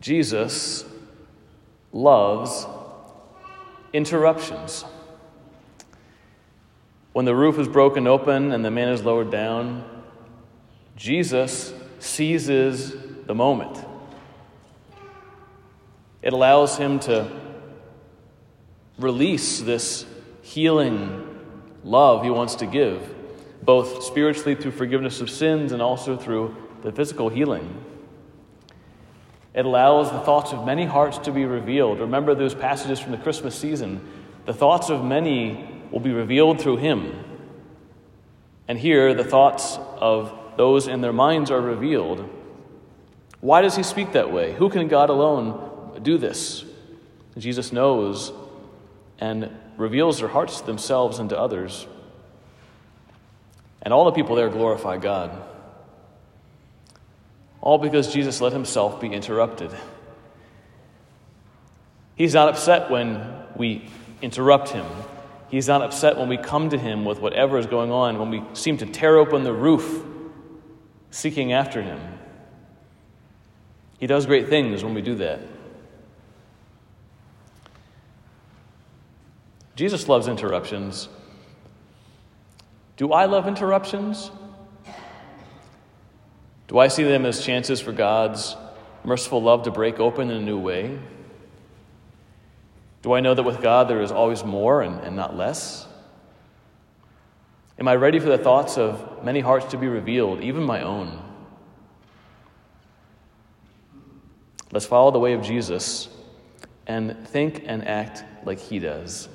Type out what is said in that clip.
Jesus loves interruptions. When the roof is broken open and the man is lowered down, Jesus seizes the moment. It allows him to release this healing love he wants to give, both spiritually through forgiveness of sins and also through the physical healing. It allows the thoughts of many hearts to be revealed. Remember those passages from the Christmas season. The thoughts of many will be revealed through him. And here, the thoughts of those in their minds are revealed. Why does he speak that way? Who can God alone do this? Jesus knows and reveals their hearts to themselves and to others. And all the people there glorify God. All because Jesus let himself be interrupted. He's not upset when we interrupt him. He's not upset when we come to him with whatever is going on, when we seem to tear open the roof seeking after him. He does great things when we do that. Jesus loves interruptions. Do I love interruptions? Do I see them as chances for God's merciful love to break open in a new way? Do I know that with God there is always more and, and not less? Am I ready for the thoughts of many hearts to be revealed, even my own? Let's follow the way of Jesus and think and act like he does.